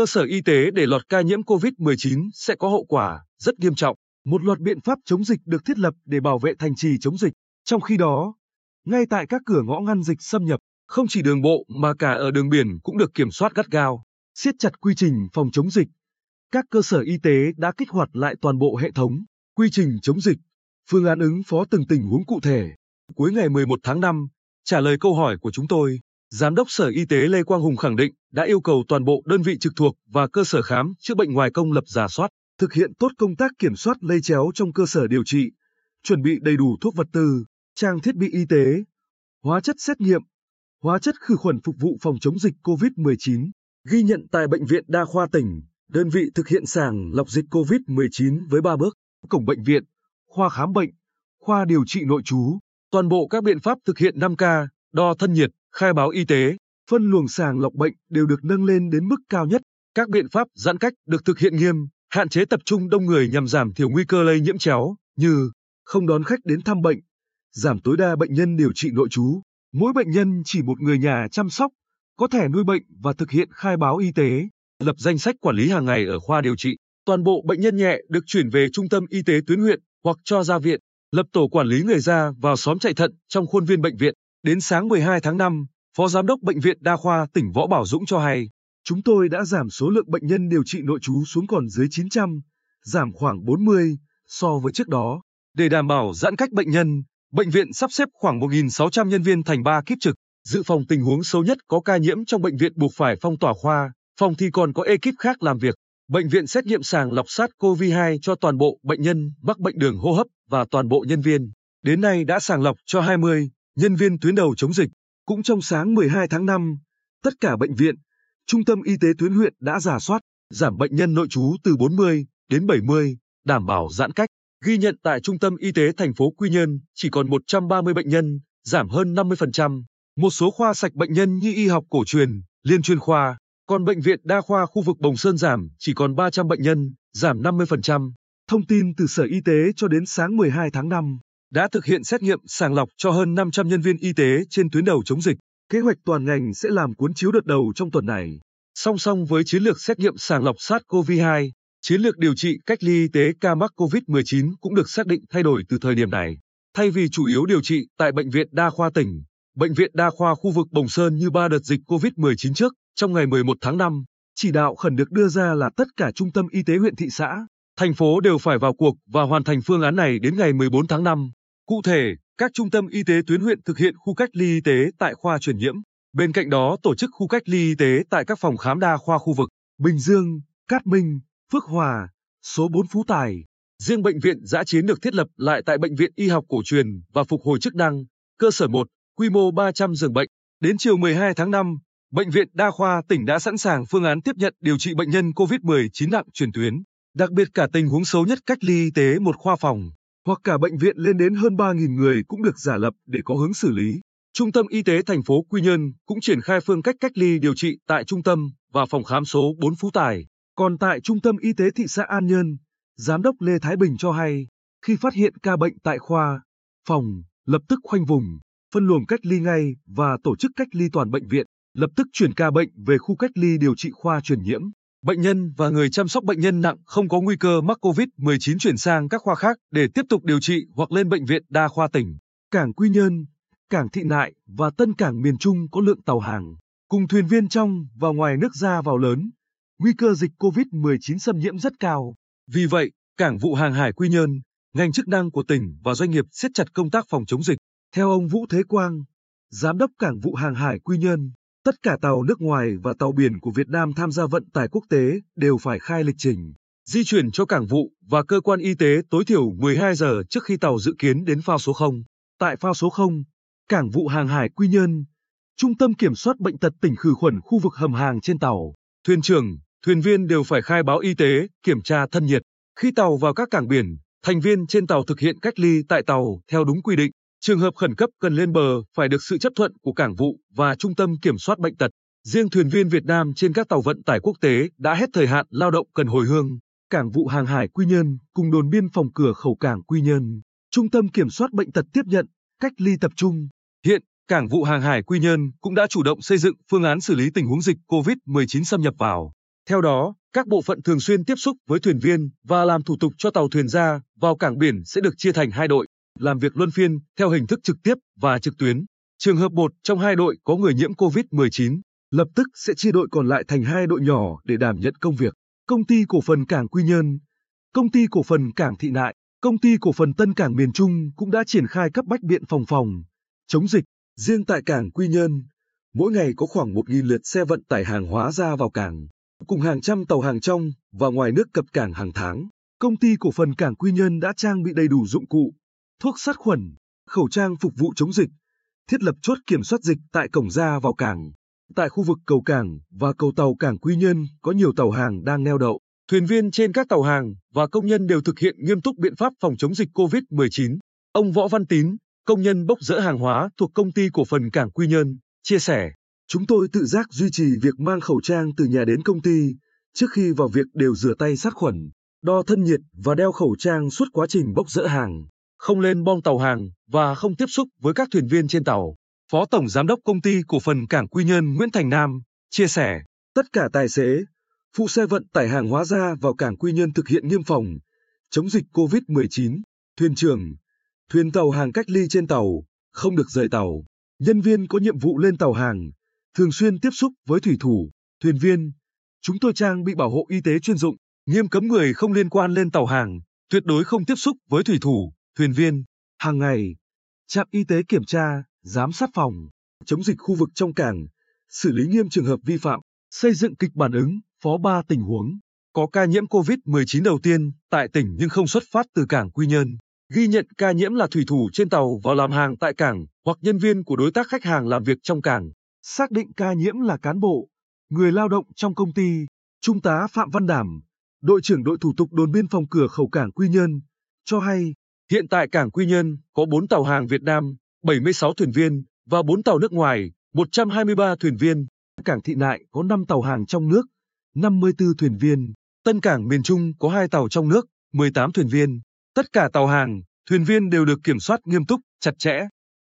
cơ sở y tế để lọt ca nhiễm COVID-19 sẽ có hậu quả rất nghiêm trọng. Một loạt biện pháp chống dịch được thiết lập để bảo vệ thành trì chống dịch. Trong khi đó, ngay tại các cửa ngõ ngăn dịch xâm nhập, không chỉ đường bộ mà cả ở đường biển cũng được kiểm soát gắt gao, siết chặt quy trình phòng chống dịch. Các cơ sở y tế đã kích hoạt lại toàn bộ hệ thống, quy trình chống dịch, phương án ứng phó từng tình huống cụ thể. Cuối ngày 11 tháng 5, trả lời câu hỏi của chúng tôi, Giám đốc Sở Y tế Lê Quang Hùng khẳng định đã yêu cầu toàn bộ đơn vị trực thuộc và cơ sở khám chữa bệnh ngoài công lập giả soát, thực hiện tốt công tác kiểm soát lây chéo trong cơ sở điều trị, chuẩn bị đầy đủ thuốc vật tư, trang thiết bị y tế, hóa chất xét nghiệm, hóa chất khử khuẩn phục vụ phòng chống dịch COVID-19. Ghi nhận tại Bệnh viện Đa khoa tỉnh, đơn vị thực hiện sàng lọc dịch COVID-19 với 3 bước, cổng bệnh viện, khoa khám bệnh, khoa điều trị nội trú, toàn bộ các biện pháp thực hiện 5K, đo thân nhiệt, khai báo y tế, phân luồng sàng lọc bệnh đều được nâng lên đến mức cao nhất. Các biện pháp giãn cách được thực hiện nghiêm, hạn chế tập trung đông người nhằm giảm thiểu nguy cơ lây nhiễm chéo, như không đón khách đến thăm bệnh, giảm tối đa bệnh nhân điều trị nội trú, mỗi bệnh nhân chỉ một người nhà chăm sóc, có thẻ nuôi bệnh và thực hiện khai báo y tế, lập danh sách quản lý hàng ngày ở khoa điều trị. Toàn bộ bệnh nhân nhẹ được chuyển về trung tâm y tế tuyến huyện hoặc cho ra viện, lập tổ quản lý người ra vào xóm chạy thận trong khuôn viên bệnh viện. Đến sáng 12 tháng 5, Phó Giám đốc Bệnh viện Đa khoa tỉnh Võ Bảo Dũng cho hay, chúng tôi đã giảm số lượng bệnh nhân điều trị nội trú xuống còn dưới 900, giảm khoảng 40 so với trước đó. Để đảm bảo giãn cách bệnh nhân, bệnh viện sắp xếp khoảng 1.600 nhân viên thành 3 kíp trực, dự phòng tình huống xấu nhất có ca nhiễm trong bệnh viện buộc phải phong tỏa khoa, phòng thì còn có ekip khác làm việc. Bệnh viện xét nghiệm sàng lọc sát COVID-2 cho toàn bộ bệnh nhân mắc bệnh đường hô hấp và toàn bộ nhân viên. Đến nay đã sàng lọc cho 20 nhân viên tuyến đầu chống dịch. Cũng trong sáng 12 tháng 5, tất cả bệnh viện, trung tâm y tế tuyến huyện đã giả soát, giảm bệnh nhân nội trú từ 40 đến 70, đảm bảo giãn cách. Ghi nhận tại Trung tâm Y tế thành phố Quy Nhơn chỉ còn 130 bệnh nhân, giảm hơn 50%. Một số khoa sạch bệnh nhân như y học cổ truyền, liên chuyên khoa, còn bệnh viện đa khoa khu vực Bồng Sơn giảm chỉ còn 300 bệnh nhân, giảm 50%. Thông tin từ Sở Y tế cho đến sáng 12 tháng 5 đã thực hiện xét nghiệm sàng lọc cho hơn 500 nhân viên y tế trên tuyến đầu chống dịch. Kế hoạch toàn ngành sẽ làm cuốn chiếu đợt đầu trong tuần này. Song song với chiến lược xét nghiệm sàng lọc SARS-CoV-2, chiến lược điều trị cách ly y tế ca mắc COVID-19 cũng được xác định thay đổi từ thời điểm này. Thay vì chủ yếu điều trị tại Bệnh viện Đa khoa tỉnh, Bệnh viện Đa khoa khu vực Bồng Sơn như ba đợt dịch COVID-19 trước, trong ngày 11 tháng 5, chỉ đạo khẩn được đưa ra là tất cả trung tâm y tế huyện thị xã, thành phố đều phải vào cuộc và hoàn thành phương án này đến ngày 14 tháng 5. Cụ thể, các trung tâm y tế tuyến huyện thực hiện khu cách ly y tế tại khoa truyền nhiễm. Bên cạnh đó tổ chức khu cách ly y tế tại các phòng khám đa khoa khu vực Bình Dương, Cát Minh, Phước Hòa, số 4 Phú Tài. Riêng bệnh viện giã chiến được thiết lập lại tại Bệnh viện Y học cổ truyền và phục hồi chức năng, cơ sở 1, quy mô 300 giường bệnh. Đến chiều 12 tháng 5, Bệnh viện Đa khoa tỉnh đã sẵn sàng phương án tiếp nhận điều trị bệnh nhân COVID-19 nặng truyền tuyến, đặc biệt cả tình huống xấu nhất cách ly y tế một khoa phòng hoặc cả bệnh viện lên đến hơn 3.000 người cũng được giả lập để có hướng xử lý. Trung tâm Y tế thành phố Quy Nhơn cũng triển khai phương cách cách ly điều trị tại trung tâm và phòng khám số 4 Phú Tài. Còn tại Trung tâm Y tế thị xã An Nhơn, Giám đốc Lê Thái Bình cho hay, khi phát hiện ca bệnh tại khoa, phòng, lập tức khoanh vùng, phân luồng cách ly ngay và tổ chức cách ly toàn bệnh viện, lập tức chuyển ca bệnh về khu cách ly điều trị khoa truyền nhiễm. Bệnh nhân và người chăm sóc bệnh nhân nặng không có nguy cơ mắc COVID-19 chuyển sang các khoa khác để tiếp tục điều trị hoặc lên bệnh viện đa khoa tỉnh. Cảng Quy Nhơn, Cảng Thị Nại và Tân Cảng miền Trung có lượng tàu hàng, cùng thuyền viên trong và ngoài nước ra vào lớn. Nguy cơ dịch COVID-19 xâm nhiễm rất cao. Vì vậy, Cảng vụ hàng hải Quy Nhơn, ngành chức năng của tỉnh và doanh nghiệp siết chặt công tác phòng chống dịch. Theo ông Vũ Thế Quang, Giám đốc Cảng vụ hàng hải Quy Nhơn, Tất cả tàu nước ngoài và tàu biển của Việt Nam tham gia vận tải quốc tế đều phải khai lịch trình, di chuyển cho cảng vụ và cơ quan y tế tối thiểu 12 giờ trước khi tàu dự kiến đến phao số 0. Tại phao số 0, cảng vụ hàng hải Quy Nhơn, Trung tâm Kiểm soát Bệnh tật tỉnh khử khuẩn khu vực hầm hàng trên tàu, thuyền trưởng, thuyền viên đều phải khai báo y tế, kiểm tra thân nhiệt. Khi tàu vào các cảng biển, thành viên trên tàu thực hiện cách ly tại tàu theo đúng quy định. Trường hợp khẩn cấp cần lên bờ phải được sự chấp thuận của cảng vụ và trung tâm kiểm soát bệnh tật. Riêng thuyền viên Việt Nam trên các tàu vận tải quốc tế đã hết thời hạn lao động cần hồi hương. Cảng vụ hàng hải Quy Nhơn cùng đồn biên phòng cửa khẩu cảng Quy Nhơn, trung tâm kiểm soát bệnh tật tiếp nhận, cách ly tập trung. Hiện, cảng vụ hàng hải Quy Nhơn cũng đã chủ động xây dựng phương án xử lý tình huống dịch COVID-19 xâm nhập vào. Theo đó, các bộ phận thường xuyên tiếp xúc với thuyền viên và làm thủ tục cho tàu thuyền ra vào cảng biển sẽ được chia thành hai đội, làm việc luân phiên theo hình thức trực tiếp và trực tuyến. Trường hợp một trong hai đội có người nhiễm COVID-19, lập tức sẽ chia đội còn lại thành hai đội nhỏ để đảm nhận công việc. Công ty cổ phần Cảng Quy Nhơn, Công ty cổ phần Cảng Thị Nại, Công ty cổ phần Tân Cảng miền Trung cũng đã triển khai cấp bách biện phòng phòng, chống dịch. Riêng tại Cảng Quy Nhơn, mỗi ngày có khoảng 1.000 lượt xe vận tải hàng hóa ra vào cảng, cùng hàng trăm tàu hàng trong và ngoài nước cập cảng hàng tháng. Công ty cổ phần Cảng Quy Nhơn đã trang bị đầy đủ dụng cụ, thuốc sát khuẩn, khẩu trang phục vụ chống dịch, thiết lập chốt kiểm soát dịch tại cổng ra vào cảng. Tại khu vực cầu cảng và cầu tàu cảng Quy Nhơn có nhiều tàu hàng đang neo đậu. Thuyền viên trên các tàu hàng và công nhân đều thực hiện nghiêm túc biện pháp phòng chống dịch COVID-19. Ông Võ Văn Tín, công nhân bốc dỡ hàng hóa thuộc công ty cổ phần cảng Quy Nhơn, chia sẻ. Chúng tôi tự giác duy trì việc mang khẩu trang từ nhà đến công ty, trước khi vào việc đều rửa tay sát khuẩn, đo thân nhiệt và đeo khẩu trang suốt quá trình bốc dỡ hàng, không lên bong tàu hàng và không tiếp xúc với các thuyền viên trên tàu. Phó Tổng Giám đốc Công ty Cổ phần Cảng Quy Nhơn Nguyễn Thành Nam chia sẻ, tất cả tài xế, phụ xe vận tải hàng hóa ra vào Cảng Quy Nhơn thực hiện nghiêm phòng, chống dịch COVID-19, thuyền trưởng, thuyền tàu hàng cách ly trên tàu, không được rời tàu. Nhân viên có nhiệm vụ lên tàu hàng, thường xuyên tiếp xúc với thủy thủ, thuyền viên. Chúng tôi trang bị bảo hộ y tế chuyên dụng, nghiêm cấm người không liên quan lên tàu hàng, tuyệt đối không tiếp xúc với thủy thủ, thuyền viên. Hàng ngày, trạm y tế kiểm tra, giám sát phòng, chống dịch khu vực trong cảng, xử lý nghiêm trường hợp vi phạm, xây dựng kịch bản ứng, phó ba tình huống. Có ca nhiễm COVID-19 đầu tiên tại tỉnh nhưng không xuất phát từ cảng Quy Nhơn. Ghi nhận ca nhiễm là thủy thủ trên tàu vào làm hàng tại cảng hoặc nhân viên của đối tác khách hàng làm việc trong cảng. Xác định ca nhiễm là cán bộ, người lao động trong công ty. Trung tá Phạm Văn Đảm, đội trưởng đội thủ tục đồn biên phòng cửa khẩu cảng Quy Nhơn, cho hay hiện tại cảng Quy Nhơn có 4 tàu hàng Việt Nam, 76 thuyền viên và 4 tàu nước ngoài, 123 thuyền viên. Cảng Thị Nại có 5 tàu hàng trong nước, 54 thuyền viên. Tân Cảng miền Trung có 2 tàu trong nước, 18 thuyền viên. Tất cả tàu hàng, thuyền viên đều được kiểm soát nghiêm túc, chặt chẽ.